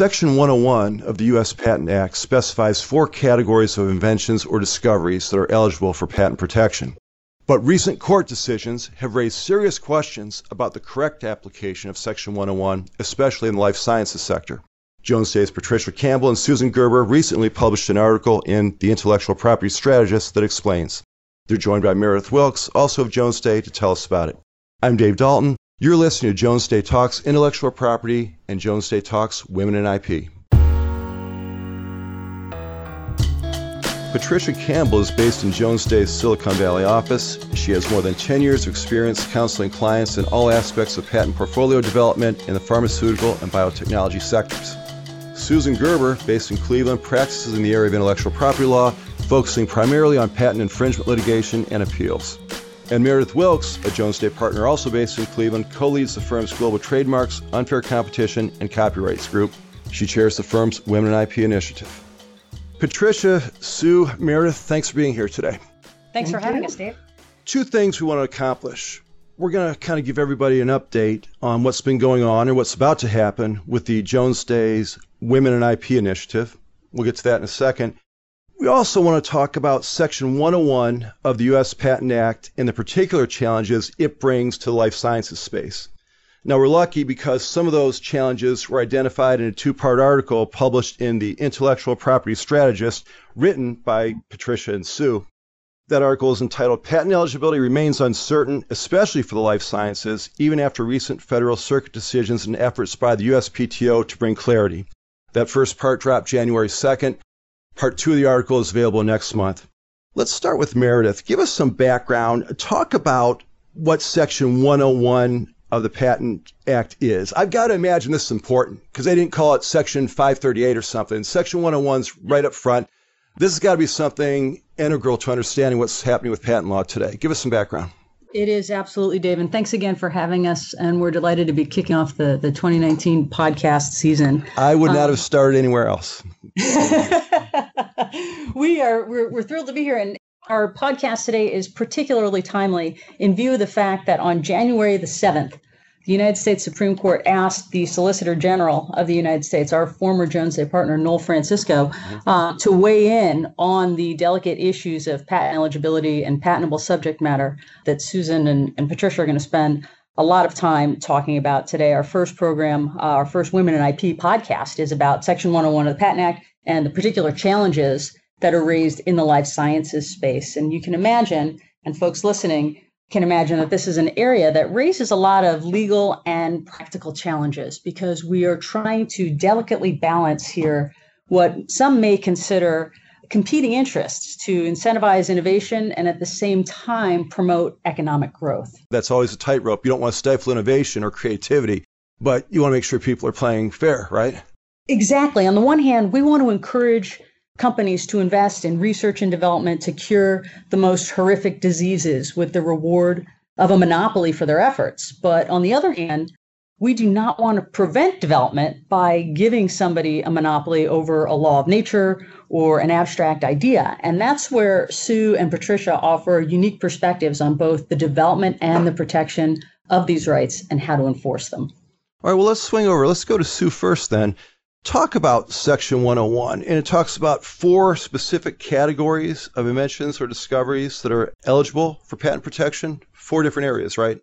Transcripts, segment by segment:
Section 101 of the U.S. Patent Act specifies four categories of inventions or discoveries that are eligible for patent protection. But recent court decisions have raised serious questions about the correct application of Section 101, especially in the life sciences sector. Jones Day's Patricia Campbell and Susan Gerber recently published an article in The Intellectual Property Strategist that explains. They're joined by Meredith Wilkes, also of Jones Day, to tell us about it. I'm Dave Dalton. You're listening to Jones Day Talks Intellectual Property and Jones Day Talks Women in IP. Patricia Campbell is based in Jones Day's Silicon Valley office. She has more than 10 years of experience counseling clients in all aspects of patent portfolio development in the pharmaceutical and biotechnology sectors. Susan Gerber, based in Cleveland, practices in the area of intellectual property law, focusing primarily on patent infringement litigation and appeals. And Meredith Wilkes, a Jones Day partner also based in Cleveland, co leads the firm's global trademarks, unfair competition, and copyrights group. She chairs the firm's Women in IP initiative. Patricia, Sue, Meredith, thanks for being here today. Thanks Thank for having you. us, Dave. Two things we want to accomplish. We're going to kind of give everybody an update on what's been going on and what's about to happen with the Jones Day's Women in IP initiative. We'll get to that in a second. We also want to talk about Section 101 of the U.S. Patent Act and the particular challenges it brings to the life sciences space. Now, we're lucky because some of those challenges were identified in a two part article published in the Intellectual Property Strategist, written by Patricia and Sue. That article is entitled Patent Eligibility Remains Uncertain, especially for the life sciences, even after recent Federal Circuit decisions and efforts by the USPTO to bring clarity. That first part dropped January 2nd. Part two of the article is available next month. Let's start with Meredith. Give us some background. Talk about what Section 101 of the Patent Act is. I've got to imagine this is important because they didn't call it Section 538 or something. Section 101's right up front. This has got to be something integral to understanding what's happening with patent law today. Give us some background. It is absolutely, Dave. And thanks again for having us. And we're delighted to be kicking off the, the 2019 podcast season. I would not um, have started anywhere else. we are we're, we're thrilled to be here. And our podcast today is particularly timely in view of the fact that on January the 7th, the United States Supreme Court asked the Solicitor General of the United States, our former Jones Day partner, Noel Francisco, mm-hmm. uh, to weigh in on the delicate issues of patent eligibility and patentable subject matter that Susan and, and Patricia are going to spend a lot of time talking about today. Our first program, uh, our first Women in IP podcast, is about Section 101 of the Patent Act and the particular challenges that are raised in the life sciences space. And you can imagine, and folks listening, can imagine that this is an area that raises a lot of legal and practical challenges because we are trying to delicately balance here what some may consider competing interests to incentivize innovation and at the same time promote economic growth. That's always a tightrope. You don't want to stifle innovation or creativity, but you want to make sure people are playing fair, right? Exactly. On the one hand, we want to encourage companies to invest in research and development to cure the most horrific diseases with the reward of a monopoly for their efforts. But on the other hand, we do not want to prevent development by giving somebody a monopoly over a law of nature or an abstract idea. And that's where Sue and Patricia offer unique perspectives on both the development and the protection of these rights and how to enforce them. All right, well, let's swing over. Let's go to Sue first then talk about Section 101, and it talks about four specific categories of inventions or discoveries that are eligible for patent protection, four different areas, right?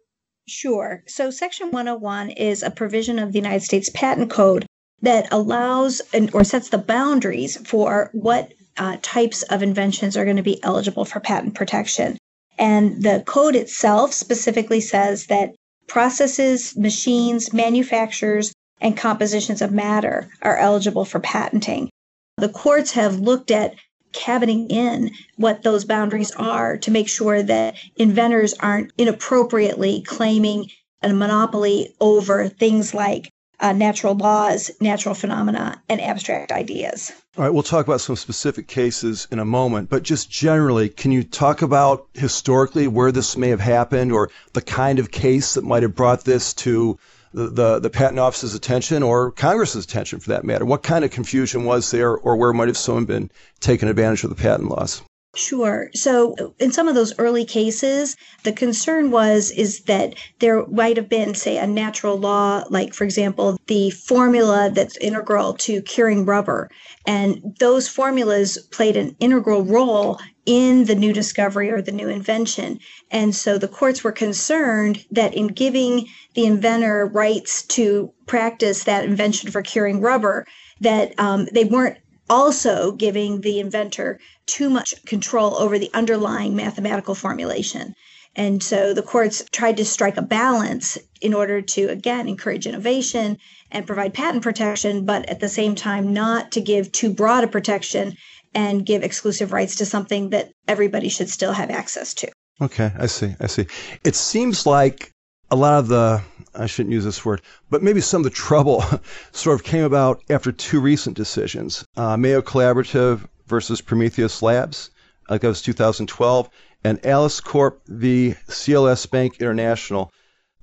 Sure. So, Section 101 is a provision of the United States Patent Code that allows or sets the boundaries for what uh, types of inventions are going to be eligible for patent protection. And the code itself specifically says that processes, machines, manufacturers, and compositions of matter are eligible for patenting. The courts have looked at cabining in what those boundaries are to make sure that inventors aren't inappropriately claiming a monopoly over things like uh, natural laws, natural phenomena, and abstract ideas. All right, we'll talk about some specific cases in a moment, but just generally, can you talk about historically where this may have happened or the kind of case that might have brought this to the, the, patent office's attention or Congress's attention for that matter? What kind of confusion was there or where might have someone been taking advantage of the patent laws? Sure. So in some of those early cases, the concern was is that there might have been, say, a natural law, like for example, the formula that's integral to curing rubber. And those formulas played an integral role in the new discovery or the new invention. And so the courts were concerned that in giving the inventor rights to practice that invention for curing rubber, that um, they weren't also giving the inventor too much control over the underlying mathematical formulation. And so the courts tried to strike a balance in order to, again, encourage innovation and provide patent protection, but at the same time, not to give too broad a protection and give exclusive rights to something that everybody should still have access to. Okay, I see. I see. It seems like a lot of the I shouldn't use this word, but maybe some of the trouble sort of came about after two recent decisions uh, Mayo Collaborative versus Prometheus Labs, like that was 2012, and Alice Corp v. CLS Bank International.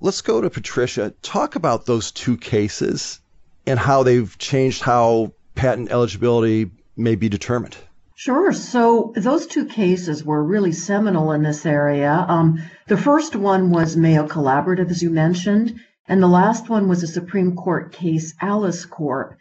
Let's go to Patricia. Talk about those two cases and how they've changed how patent eligibility may be determined. Sure. So those two cases were really seminal in this area. Um, the first one was Mayo Collaborative, as you mentioned, and the last one was a Supreme Court case, Alice Corp.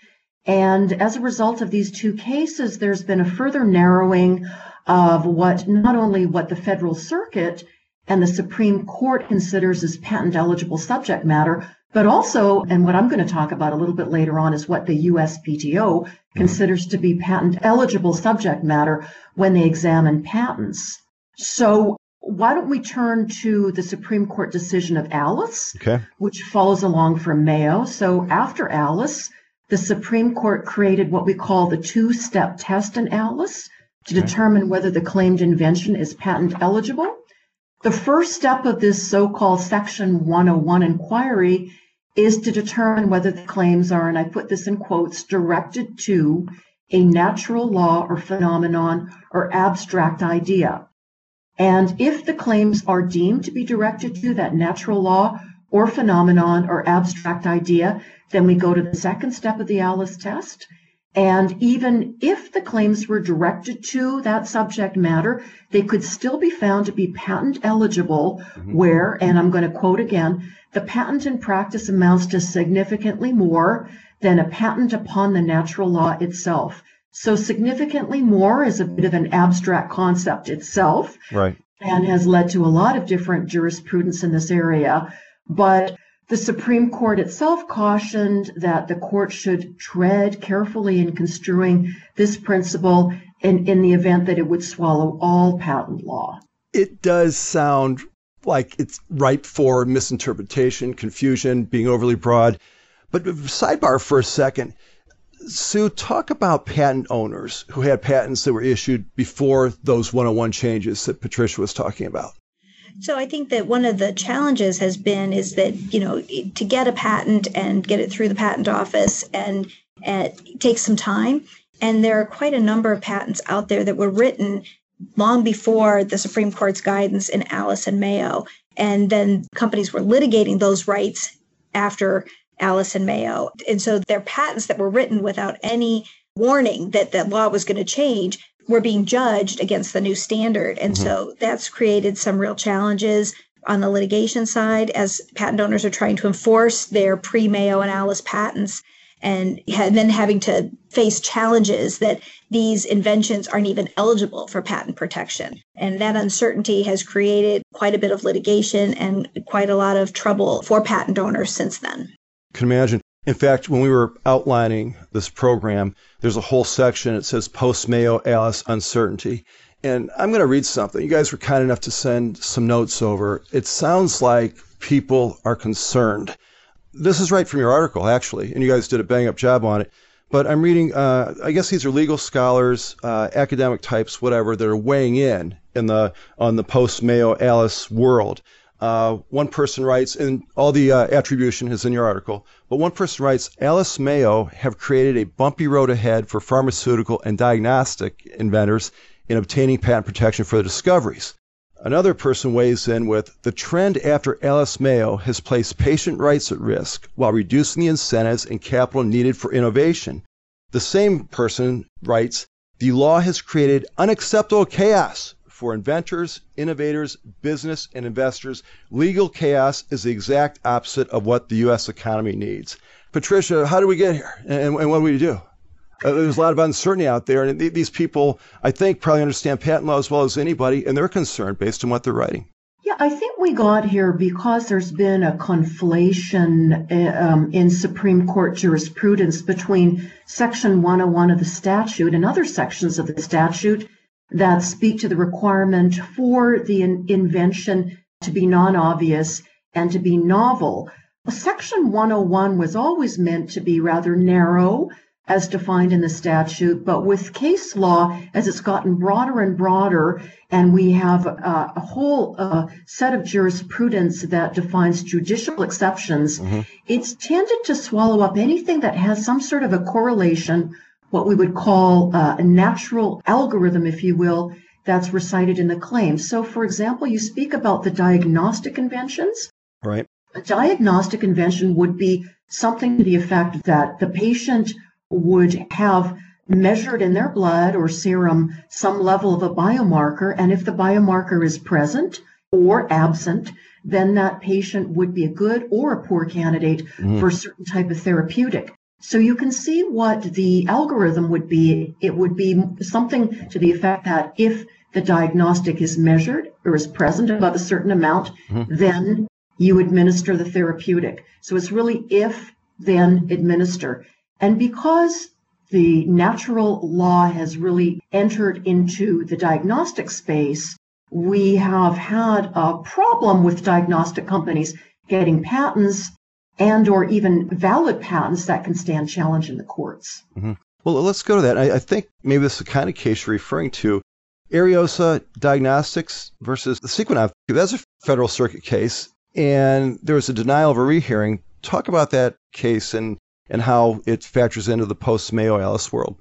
And as a result of these two cases, there's been a further narrowing of what not only what the Federal Circuit and the Supreme Court considers as patent eligible subject matter, but also, and what I'm going to talk about a little bit later on, is what the USPTO considers to be patent eligible subject matter when they examine patents. So why don't we turn to the Supreme Court decision of Alice, okay. which follows along from Mayo. So after Alice, the Supreme Court created what we call the two-step test in Alice to okay. determine whether the claimed invention is patent eligible. The first step of this so-called Section 101 inquiry is to determine whether the claims are, and I put this in quotes, directed to a natural law or phenomenon or abstract idea. And if the claims are deemed to be directed to that natural law or phenomenon or abstract idea, then we go to the second step of the Alice test. And even if the claims were directed to that subject matter, they could still be found to be patent eligible, mm-hmm. where, and I'm going to quote again, the patent in practice amounts to significantly more than a patent upon the natural law itself. So significantly more is a bit of an abstract concept itself. Right. And has led to a lot of different jurisprudence in this area. But the Supreme Court itself cautioned that the court should tread carefully in construing this principle in, in the event that it would swallow all patent law. It does sound like it's ripe for misinterpretation, confusion, being overly broad. But sidebar for a second. Sue, talk about patent owners who had patents that were issued before those 101 changes that Patricia was talking about. So I think that one of the challenges has been is that you know to get a patent and get it through the patent office and, and it takes some time. And there are quite a number of patents out there that were written long before the Supreme Court's guidance in Alice and Mayo. And then companies were litigating those rights after Alice and Mayo. And so their patents that were written without any warning that the law was going to change were being judged against the new standard. And mm-hmm. so that's created some real challenges on the litigation side as patent owners are trying to enforce their pre Mayo and Alice patents and then having to face challenges that these inventions aren't even eligible for patent protection. And that uncertainty has created quite a bit of litigation and quite a lot of trouble for patent owners since then. Can imagine. In fact, when we were outlining this program, there's a whole section. It says post Mayo Alice uncertainty. And I'm going to read something. You guys were kind enough to send some notes over. It sounds like people are concerned this is right from your article, actually, and you guys did a bang up job on it. But I'm reading, uh, I guess these are legal scholars, uh, academic types, whatever, that are weighing in in the on the post Mayo Alice world. Uh, one person writes, and all the uh, attribution is in your article, but one person writes, Alice Mayo have created a bumpy road ahead for pharmaceutical and diagnostic inventors in obtaining patent protection for their discoveries. Another person weighs in with the trend after Alice Mayo has placed patient rights at risk while reducing the incentives and capital needed for innovation. The same person writes, The law has created unacceptable chaos for inventors, innovators, business, and investors. Legal chaos is the exact opposite of what the U.S. economy needs. Patricia, how do we get here? And, and what do we do? Uh, there's a lot of uncertainty out there, and th- these people, I think, probably understand patent law as well as anybody, and they're concerned based on what they're writing. Yeah, I think we got here because there's been a conflation uh, um, in Supreme Court jurisprudence between Section 101 of the statute and other sections of the statute that speak to the requirement for the in- invention to be non obvious and to be novel. Section 101 was always meant to be rather narrow as defined in the statute, but with case law, as it's gotten broader and broader, and we have uh, a whole uh, set of jurisprudence that defines judicial exceptions, mm-hmm. it's tended to swallow up anything that has some sort of a correlation, what we would call uh, a natural algorithm, if you will, that's recited in the claim. So, for example, you speak about the diagnostic inventions. Right. A diagnostic invention would be something to the effect that the patient would have measured in their blood or serum some level of a biomarker. And if the biomarker is present or absent, then that patient would be a good or a poor candidate mm. for a certain type of therapeutic. So you can see what the algorithm would be. It would be something to the effect that if the diagnostic is measured or is present above a certain amount, mm-hmm. then you administer the therapeutic. So it's really if, then administer. And because the natural law has really entered into the diagnostic space, we have had a problem with diagnostic companies getting patents and or even valid patents that can stand challenge in the courts. Mm-hmm. Well, let's go to that. I, I, think maybe this is the kind of case you're referring to. Ariosa Diagnostics versus the Sequenom. That's a federal circuit case, and there was a denial of a rehearing. Talk about that case and and how it factors into the post Mayo Alice world.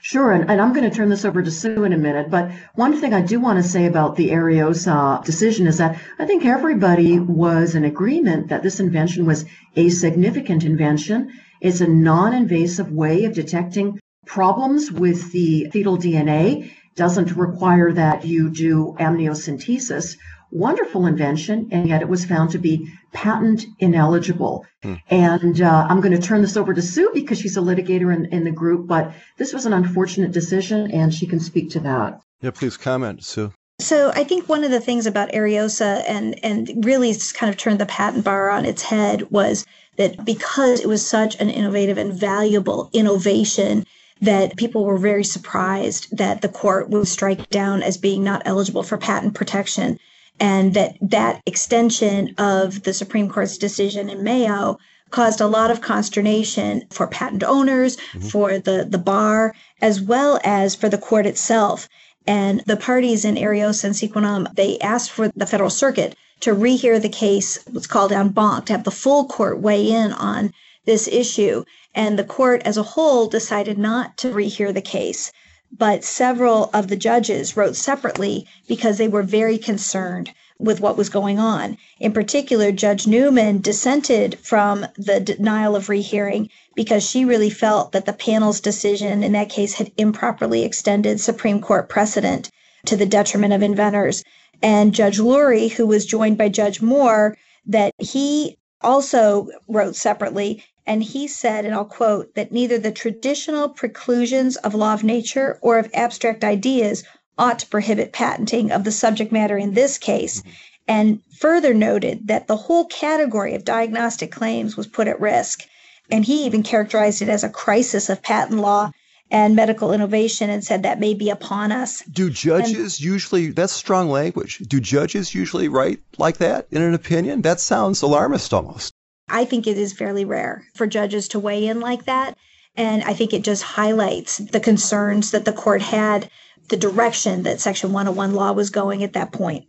Sure, and, and, I'm going to turn this over to Sue in a minute. But one thing I do want to say about the Ariosa decision is that I think everybody was in agreement that this invention was a significant invention. It's a non invasive way of detecting problems with the fetal DNA, doesn't require that you do amniocentesis wonderful invention, and yet it was found to be patent ineligible. Hmm. And uh, I'm going to turn this over to Sue because she's a litigator in, in the group, but this was an unfortunate decision, and she can speak to that. Yeah, please comment, Sue. So I think one of the things about Ariosa and and really kind of turned the patent bar on its head was that because it was such an innovative and valuable innovation that people were very surprised that the court would strike down as being not eligible for patent protection and that that extension of the Supreme Court's decision in Mayo caused a lot of consternation for patent owners, mm-hmm. for the, the bar, as well as for the court itself. And the parties in Ariosa and Sequenom, they asked for the Federal Circuit to rehear the case, what's called en banc, to have the full court weigh in on this issue. And the court as a whole decided not to rehear the case but several of the judges wrote separately because they were very concerned with what was going on. In particular, Judge Newman dissented from the denial of rehearing because she really felt that the panel's decision in that case had improperly extended Supreme Court precedent to the detriment of inventors. And Judge Lourie, who was joined by Judge Moore, that he also wrote separately and he said, and I'll quote, that neither the traditional preclusions of law of nature or of abstract ideas ought to prohibit patenting of the subject matter in this case, mm-hmm. and further noted that the whole category of diagnostic claims was put at risk. And he even characterized it as a crisis of patent law and medical innovation and said that may be upon us. Do judges and, usually, that's strong language, do judges usually write like that in an opinion? That sounds alarmist almost. I think it is fairly rare for judges to weigh in like that. And I think it just highlights the concerns that the court had, the direction that Section 101 law was going at that point.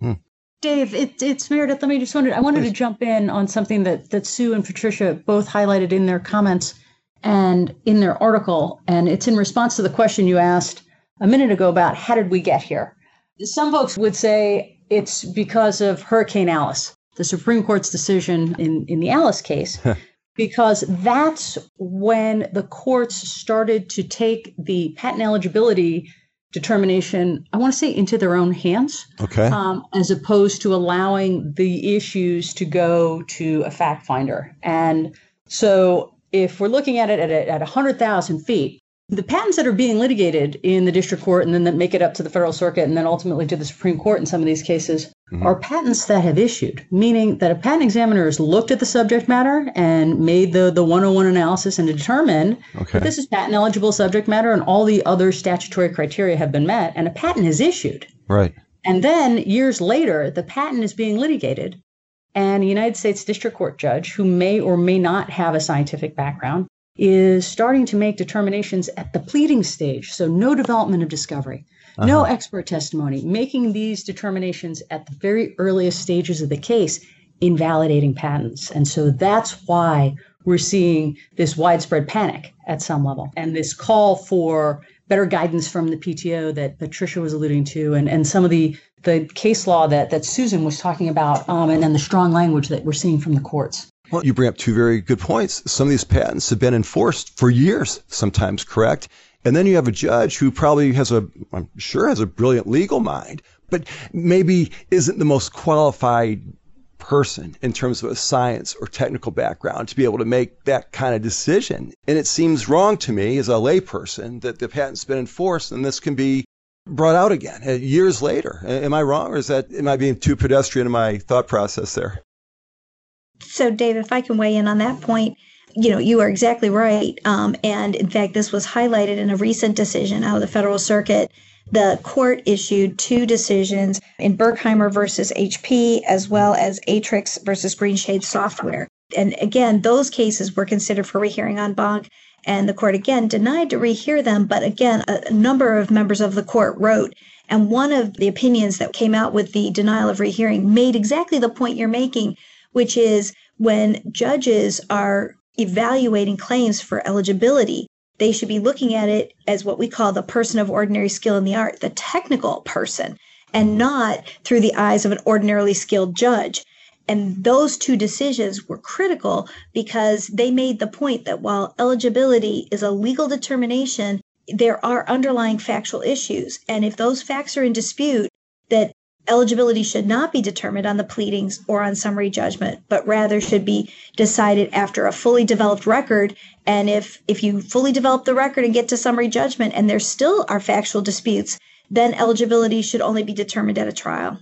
Hmm. Dave, it, it's Meredith. Let me just wonder. I wanted Please. to jump in on something that, that Sue and Patricia both highlighted in their comments and in their article. And it's in response to the question you asked a minute ago about how did we get here? Some folks would say it's because of Hurricane Alice the Supreme Court's decision in, in the Alice case. because that's when the courts started to take the patent eligibility determination, I want to say, into their own hands. Okay. Um, as opposed to allowing the issues to go to a fact finder. And so if we're looking at it at, at 100,000 feet, the patents that are being litigated in the district court and then that make it up to the federal circuit and then ultimately to the Supreme Court in some of these cases mm-hmm. are patents that have issued, meaning that a patent examiner has looked at the subject matter and made the, the 101 analysis and determined okay. that this is patent eligible subject matter and all the other statutory criteria have been met and a patent is issued. Right. And then years later, the patent is being litigated and a United States District Court judge who may or may not have a scientific background is starting to make determinations at the pleading stage. So, no development of discovery, uh-huh. no expert testimony, making these determinations at the very earliest stages of the case, invalidating patents. And so that's why we're seeing this widespread panic at some level and this call for better guidance from the PTO that Patricia was alluding to, and, and some of the, the case law that, that Susan was talking about, um, and then the strong language that we're seeing from the courts. Well, you bring up two very good points. Some of these patents have been enforced for years, sometimes correct. And then you have a judge who probably has a, I'm sure has a brilliant legal mind, but maybe isn't the most qualified person in terms of a science or technical background to be able to make that kind of decision. And it seems wrong to me as a layperson that the patent's been enforced and this can be brought out again uh, years later. Am I wrong or is that, am I being too pedestrian in my thought process there? So, Dave, if I can weigh in on that point, you know, you are exactly right. Um, and in fact, this was highlighted in a recent decision out of the Federal Circuit. The court issued two decisions in Berkheimer versus HP, as well as Aatrix versus Greenshade Software. And again, those cases were considered for rehearing en banc, and the court again denied to rehear them. But again, a number of members of the court wrote. And one of the opinions that came out with the denial of rehearing made exactly the point you're making, which is when judges are evaluating claims for eligibility, they should be looking at it as what we call the person of ordinary skill in the art, the technical person, and not through the eyes of an ordinarily skilled judge. And those two decisions were critical because they made the point that while eligibility is a legal determination, there are underlying factual issues. And if those facts are in dispute, that eligibility should not be determined on the pleadings or on summary judgment, but rather should be decided after a fully developed record. And if, if you fully develop the record and get to summary judgment and there still are factual disputes, then eligibility should only be determined at a trial.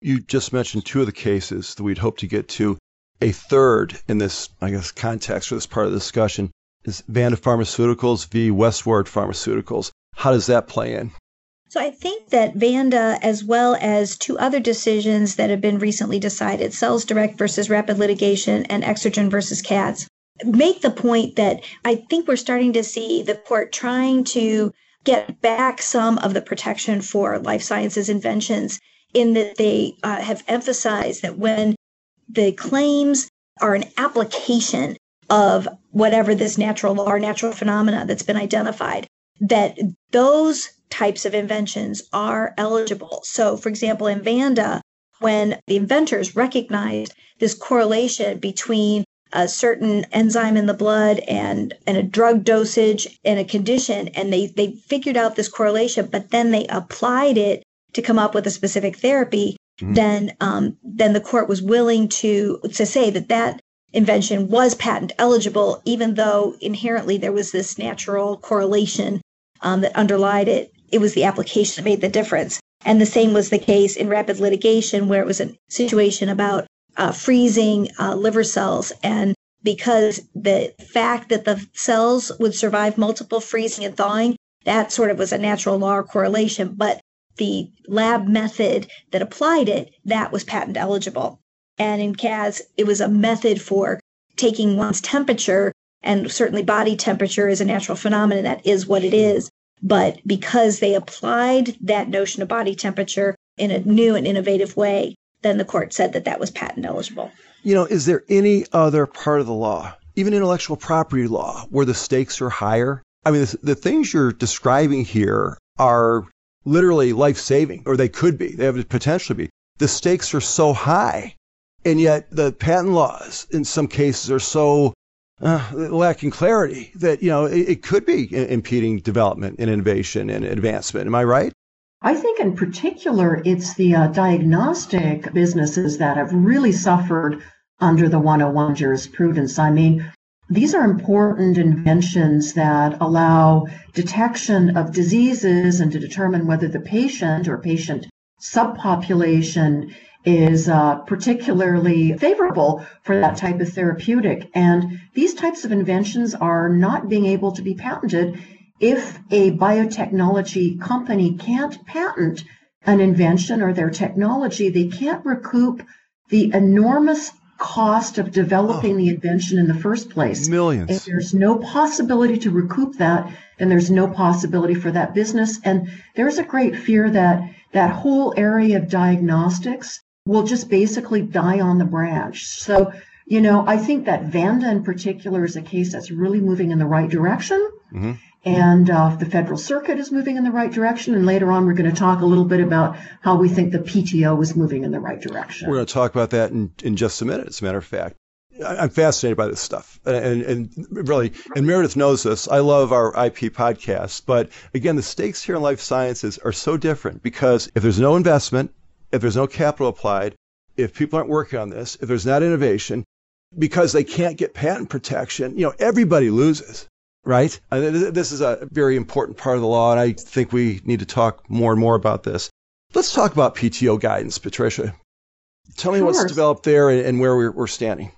You just mentioned two of the cases that we'd hope to get to. A third in this, I guess, context for this part of the discussion is Vanda Pharmaceuticals v. West-Ward Pharmaceuticals. How does that play in? So I think that Vanda, as well as two other decisions that have been recently decided, CellzDirect versus Rapid Litigation and Exergen versus Kaz, make the point that I think we're starting to see the court trying to get back some of the protection for life sciences inventions in that they uh, have emphasized that when the claims are an application of whatever this natural law or natural phenomena that's been identified, that those types of inventions are eligible. So, for example, in Vanda, when the inventors recognized this correlation between a certain enzyme in the blood and, and a drug dosage and a condition, and they, they figured out this correlation, but then they applied it to come up with a specific therapy, mm-hmm. then um, then the court was willing to to say that that invention was patent eligible, even though inherently there was this natural correlation um, that underlied it it was the application that made the difference. And the same was the case in rapid litigation, where it was a situation about uh, freezing uh, liver cells. And because the fact that the cells would survive multiple freezing and thawing, that sort of was a natural law correlation. But the lab method that applied it, that was patent eligible. And in Kaz, it was a method for taking one's temperature, and certainly body temperature is a natural phenomenon. That is what it is. But because they applied that notion of body temperature in a new and innovative way, then the court said that that was patent eligible. You know, is there any other part of the law, even intellectual property law, where the stakes are higher? I mean, the, the things you're describing here are literally life saving, or they could be. They have the potential to be. The stakes are so high. And yet, the patent laws in some cases are so uh, lacking clarity that you know it, it could be impeding development and innovation and advancement. Am I right? I think in particular, it's the uh, diagnostic businesses that have really suffered under the 101 jurisprudence. I mean, these are important inventions that allow detection of diseases and to determine whether the patient or patient subpopulation is uh, particularly favorable for that type of therapeutic. And these types of inventions are not being able to be patented if a biotechnology company can't patent an invention or their technology, they can't recoup the enormous cost of developing oh, the invention in the first place. Millions. If there's no possibility to recoup that, then there's no possibility for that business. And there's a great fear that that whole area of diagnostics will just basically die on the branch. So, you know, I think that Vanda in particular is a case that's really moving in the right direction. Mm-hmm. And uh, the Federal Circuit is moving in the right direction. And later on, we're going to talk a little bit about how we think the PTO is moving in the right direction. We're going to talk about that in, in just a minute, as a matter of fact. I'm fascinated by this stuff, and, and really, and Meredith knows this. I love our IP podcast, but again, the stakes here in life sciences are so different because if there's no investment, if there's no capital applied, if people aren't working on this, if there's not innovation, because they can't get patent protection, you know, everybody loses right? This is a very important part of the law, and I think we need to talk more and more about this. Let's talk about PTO guidance, Patricia. Tell me what's developed there and where we're standing.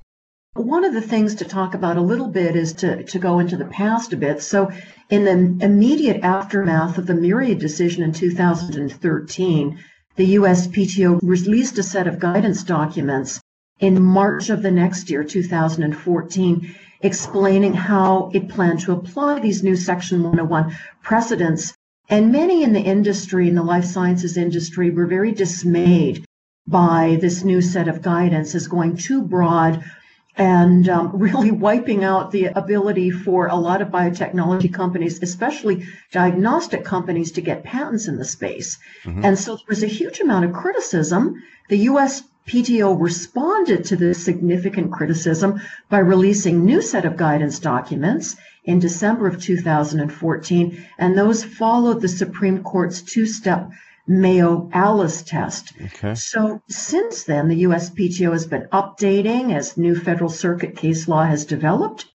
One of the things to talk about a little bit is to, to go into the past a bit. So, in the immediate aftermath of the Myriad decision in 2013, the USPTO released a set of guidance documents in March of the next year, 2014, explaining how it planned to apply these new Section 101 precedents. And many in the industry, in the life sciences industry, were very dismayed by this new set of guidance as going too broad and um, really wiping out the ability for a lot of biotechnology companies, especially diagnostic companies, to get patents in the space. Mm-hmm. And so there was a huge amount of criticism. The U.S. PTO responded to this significant criticism by releasing new set of guidance documents in December of 2014, and those followed the Supreme Court's two-step Mayo Alice test. Okay. So since then, the USPTO has been updating as new Federal Circuit case law has developed.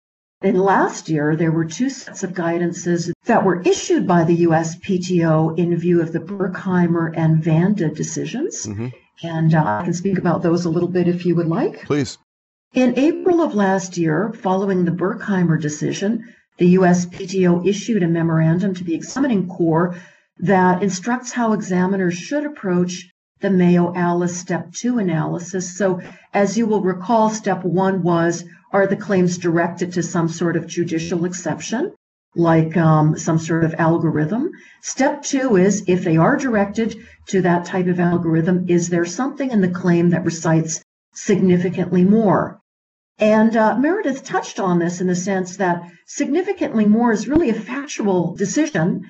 And last year, there were two sets of guidances that were issued by the USPTO in view of the Berkheimer and Vanda decisions. Mm-hmm. And uh, I can speak about those a little bit if you would like. Please. In April of last year, following the Berkheimer decision, the USPTO issued a memorandum to the examining corps that instructs how examiners should approach the Mayo Alice Step 2 analysis. So, as you will recall, Step 1 was are the claims directed to some sort of judicial exception? like um, some sort of algorithm. Step two is if they are directed to that type of algorithm, is there something in the claim that recites significantly more? And uh, Meredith touched on this in the sense that significantly more is really a factual decision.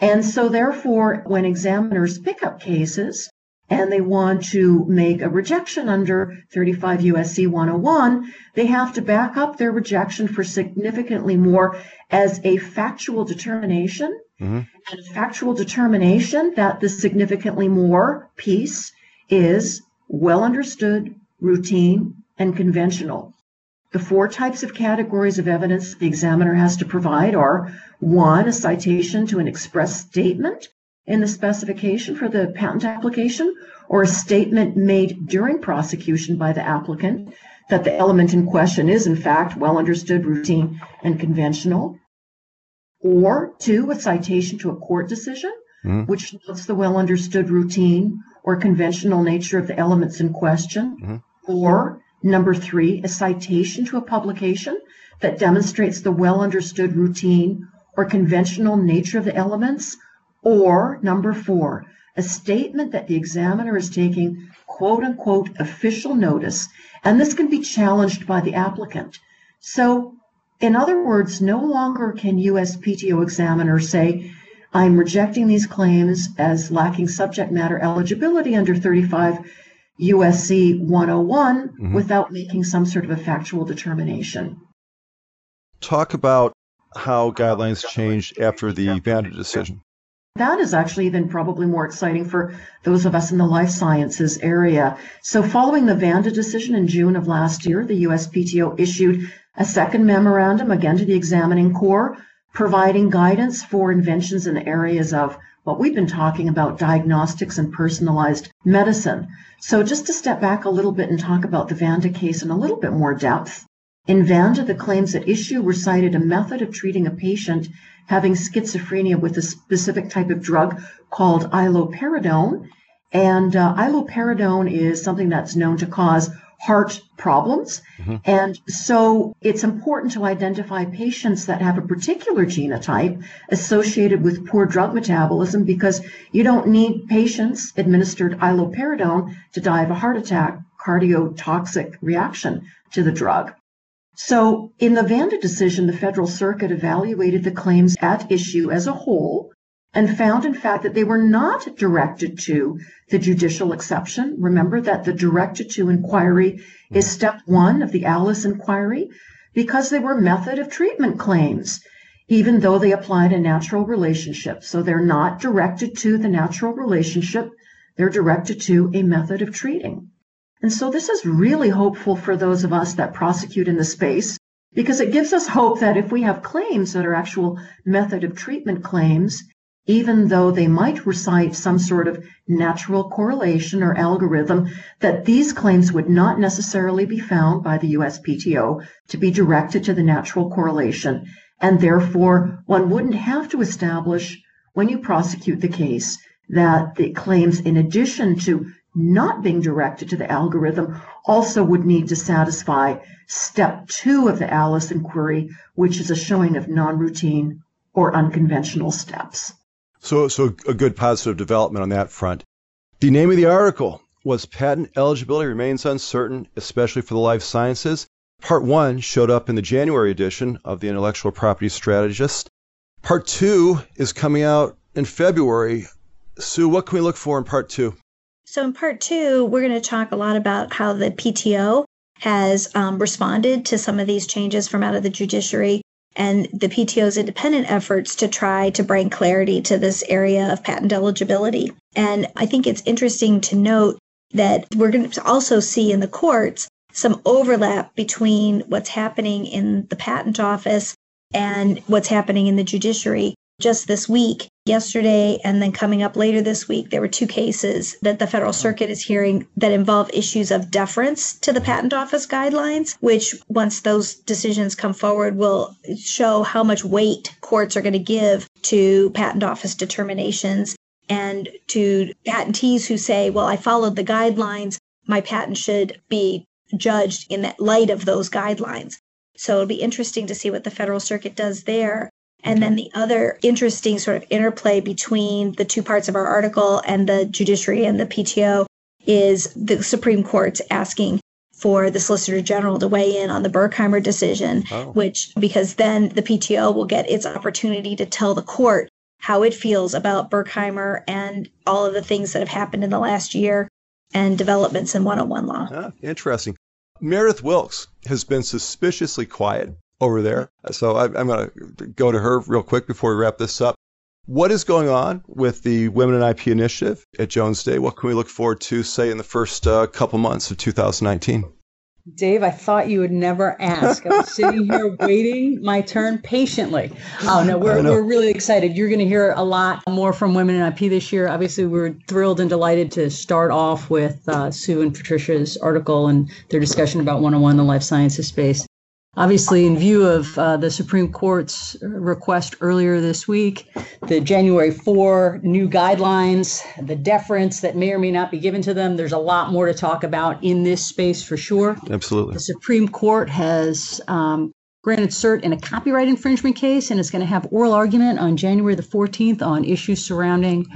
And so, therefore, when examiners pick up cases, and they want to make a rejection under 35 USC 101, they have to back up their rejection for significantly more as a factual determination. Mm-hmm. And a factual determination that the significantly more piece is well understood, routine, and conventional. The four types of categories of evidence the examiner has to provide are one, a citation to an express statement in the specification for the patent application or a statement made during prosecution by the applicant that the element in question is in fact well understood, routine, and conventional. Or two, a citation to a court decision, mm-hmm. which notes the well understood routine or conventional nature of the elements in question. Mm-hmm. Or number three, a citation to a publication that demonstrates the well understood routine or conventional nature of the elements or number four, a statement that the examiner is taking quote unquote official notice, and this can be challenged by the applicant. So, in other words, no longer can USPTO examiners say, I'm rejecting these claims as lacking subject matter eligibility under 35 USC 101 mm-hmm. without making some sort of a factual determination. Talk about how guidelines changed after the Vanda decision. That is actually even probably more exciting for those of us in the life sciences area. So, following the Vanda decision in June of last year, the USPTO issued a second memorandum again to the examining corps, providing guidance for inventions in the areas of what we've been talking about diagnostics and personalized medicine. So, just to step back a little bit and talk about the Vanda case in a little bit more depth. In Vanda, the claims at issue recited a method of treating a patient having schizophrenia with a specific type of drug called iloperidone. And uh, iloperidone is something that's known to cause heart problems. Mm-hmm. And so it's important to identify patients that have a particular genotype associated with poor drug metabolism because you don't need patients administered iloperidone to die of a heart attack, cardiotoxic reaction to the drug. So, in the Vanda decision, the Federal Circuit evaluated the claims at issue as a whole and found, in fact, that they were not directed to the judicial exception. Remember that the directed to inquiry is step one of the Alice inquiry because they were method of treatment claims, even though they applied a natural relationship. So they're not directed to the natural relationship, they're directed to a method of treating. And so this is really hopeful for those of us that prosecute in the space because it gives us hope that if we have claims that are actual method of treatment claims, even though they might recite some sort of natural correlation or algorithm, that these claims would not necessarily be found by the USPTO to be directed to the natural correlation. And therefore, one wouldn't have to establish when you prosecute the case that the claims, in addition to not being directed to the algorithm also would need to satisfy step two of the Alice inquiry, which is a showing of non-routine or unconventional steps. So, so a good positive development on that front. The name of the article was Patent Eligibility Remains Uncertain, especially for the life sciences. Part one showed up in the January edition of the Intellectual Property Strategist. Part two is coming out in February. Sue, what can we look for in part two? So, in part two, we're going to talk a lot about how the PTO has um, responded to some of these changes from out of the judiciary and the PTO's independent efforts to try to bring clarity to this area of patent eligibility. And I think it's interesting to note that we're going to also see in the courts some overlap between what's happening in the patent office and what's happening in the judiciary just this week, yesterday, and then coming up later this week, there were two cases that the Federal mm-hmm. Circuit is hearing that involve issues of deference to the Patent Office guidelines, which, once those decisions come forward, will show how much weight courts are going to give to Patent Office determinations and to patentees who say, well, I followed the guidelines, my patent should be judged in that light of those guidelines. So it'll be interesting to see what the Federal Circuit does there. And then the other interesting sort of interplay between the two parts of our article and the judiciary and the PTO is the Supreme Court's asking for the Solicitor General to weigh in on the Berkheimer decision, oh. which because then the PTO will get its opportunity to tell the court how it feels about Berkheimer and all of the things that have happened in the last year and developments in 101 law. Ah, interesting. Meredith Wilkes has been suspiciously quiet over there. So I, am going to go to her real quick before we wrap this up. What is going on with the Women in IP initiative at Jones Day? What can we look forward to, say, in the first uh, couple months of 2019? Dave, I thought you would never ask. I was sitting here waiting my turn patiently. Oh no, we're we're really excited. You're going to hear a lot more from Women in IP this year. Obviously, we're thrilled and delighted to start off with uh, Sue and Patricia's article and their discussion about 101 in the life sciences space. Obviously, in view of uh, the Supreme Court's request earlier this week, the January 4 new guidelines, the deference that may or may not be given to them, there's a lot more to talk about in this space for sure. Absolutely. The Supreme Court has um, granted cert in a copyright infringement case and is going to have oral argument on January the 14th on issues surrounding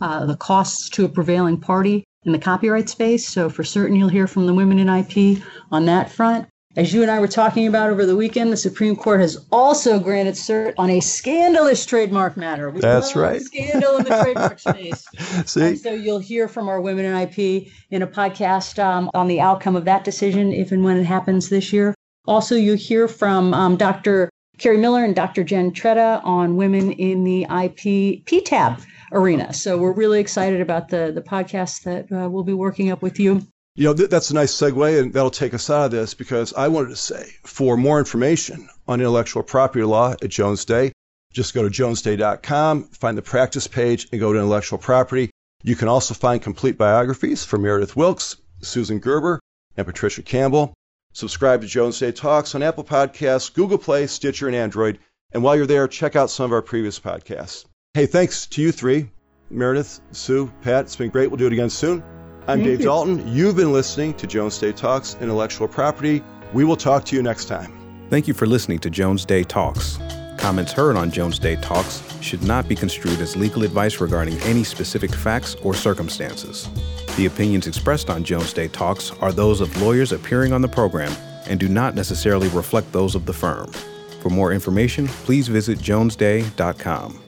uh, the costs to a prevailing party in the copyright space. So, for certain, you'll hear from the women in IP on that front. As you and I were talking about over the weekend, the Supreme Court has also granted cert on a scandalous trademark matter. We That's right. Scandal in the trademark space. See? And so you'll hear from our women in IP in a podcast um, on the outcome of that decision, if and when it happens this year. Also, you'll hear from um, Dr. Carrie Miller and Dr. Jen Tretta on women in the IP PTAB arena. So we're really excited about the the podcast that uh, we'll be working up with you. You know, th- that's a nice segue, and that'll take us out of this because I wanted to say for more information on intellectual property law at Jones Day, just go to jonesday.com, find the practice page, and go to intellectual property. You can also find complete biographies for Meredith Wilkes, Susan Gerber, and Patricia Campbell. Subscribe to Jones Day Talks on Apple Podcasts, Google Play, Stitcher, and Android. And while you're there, check out some of our previous podcasts. Hey, thanks to you three, Meredith, Sue, Pat. It's been great. We'll do it again soon. I'm Thank Dave you. Dalton. You've been listening to Jones Day Talks Intellectual Property. We will talk to you next time. Thank you for listening to Jones Day Talks. Comments heard on Jones Day Talks should not be construed as legal advice regarding any specific facts or circumstances. The opinions expressed on Jones Day Talks are those of lawyers appearing on the program and do not necessarily reflect those of the firm. For more information, please visit jonesday.com.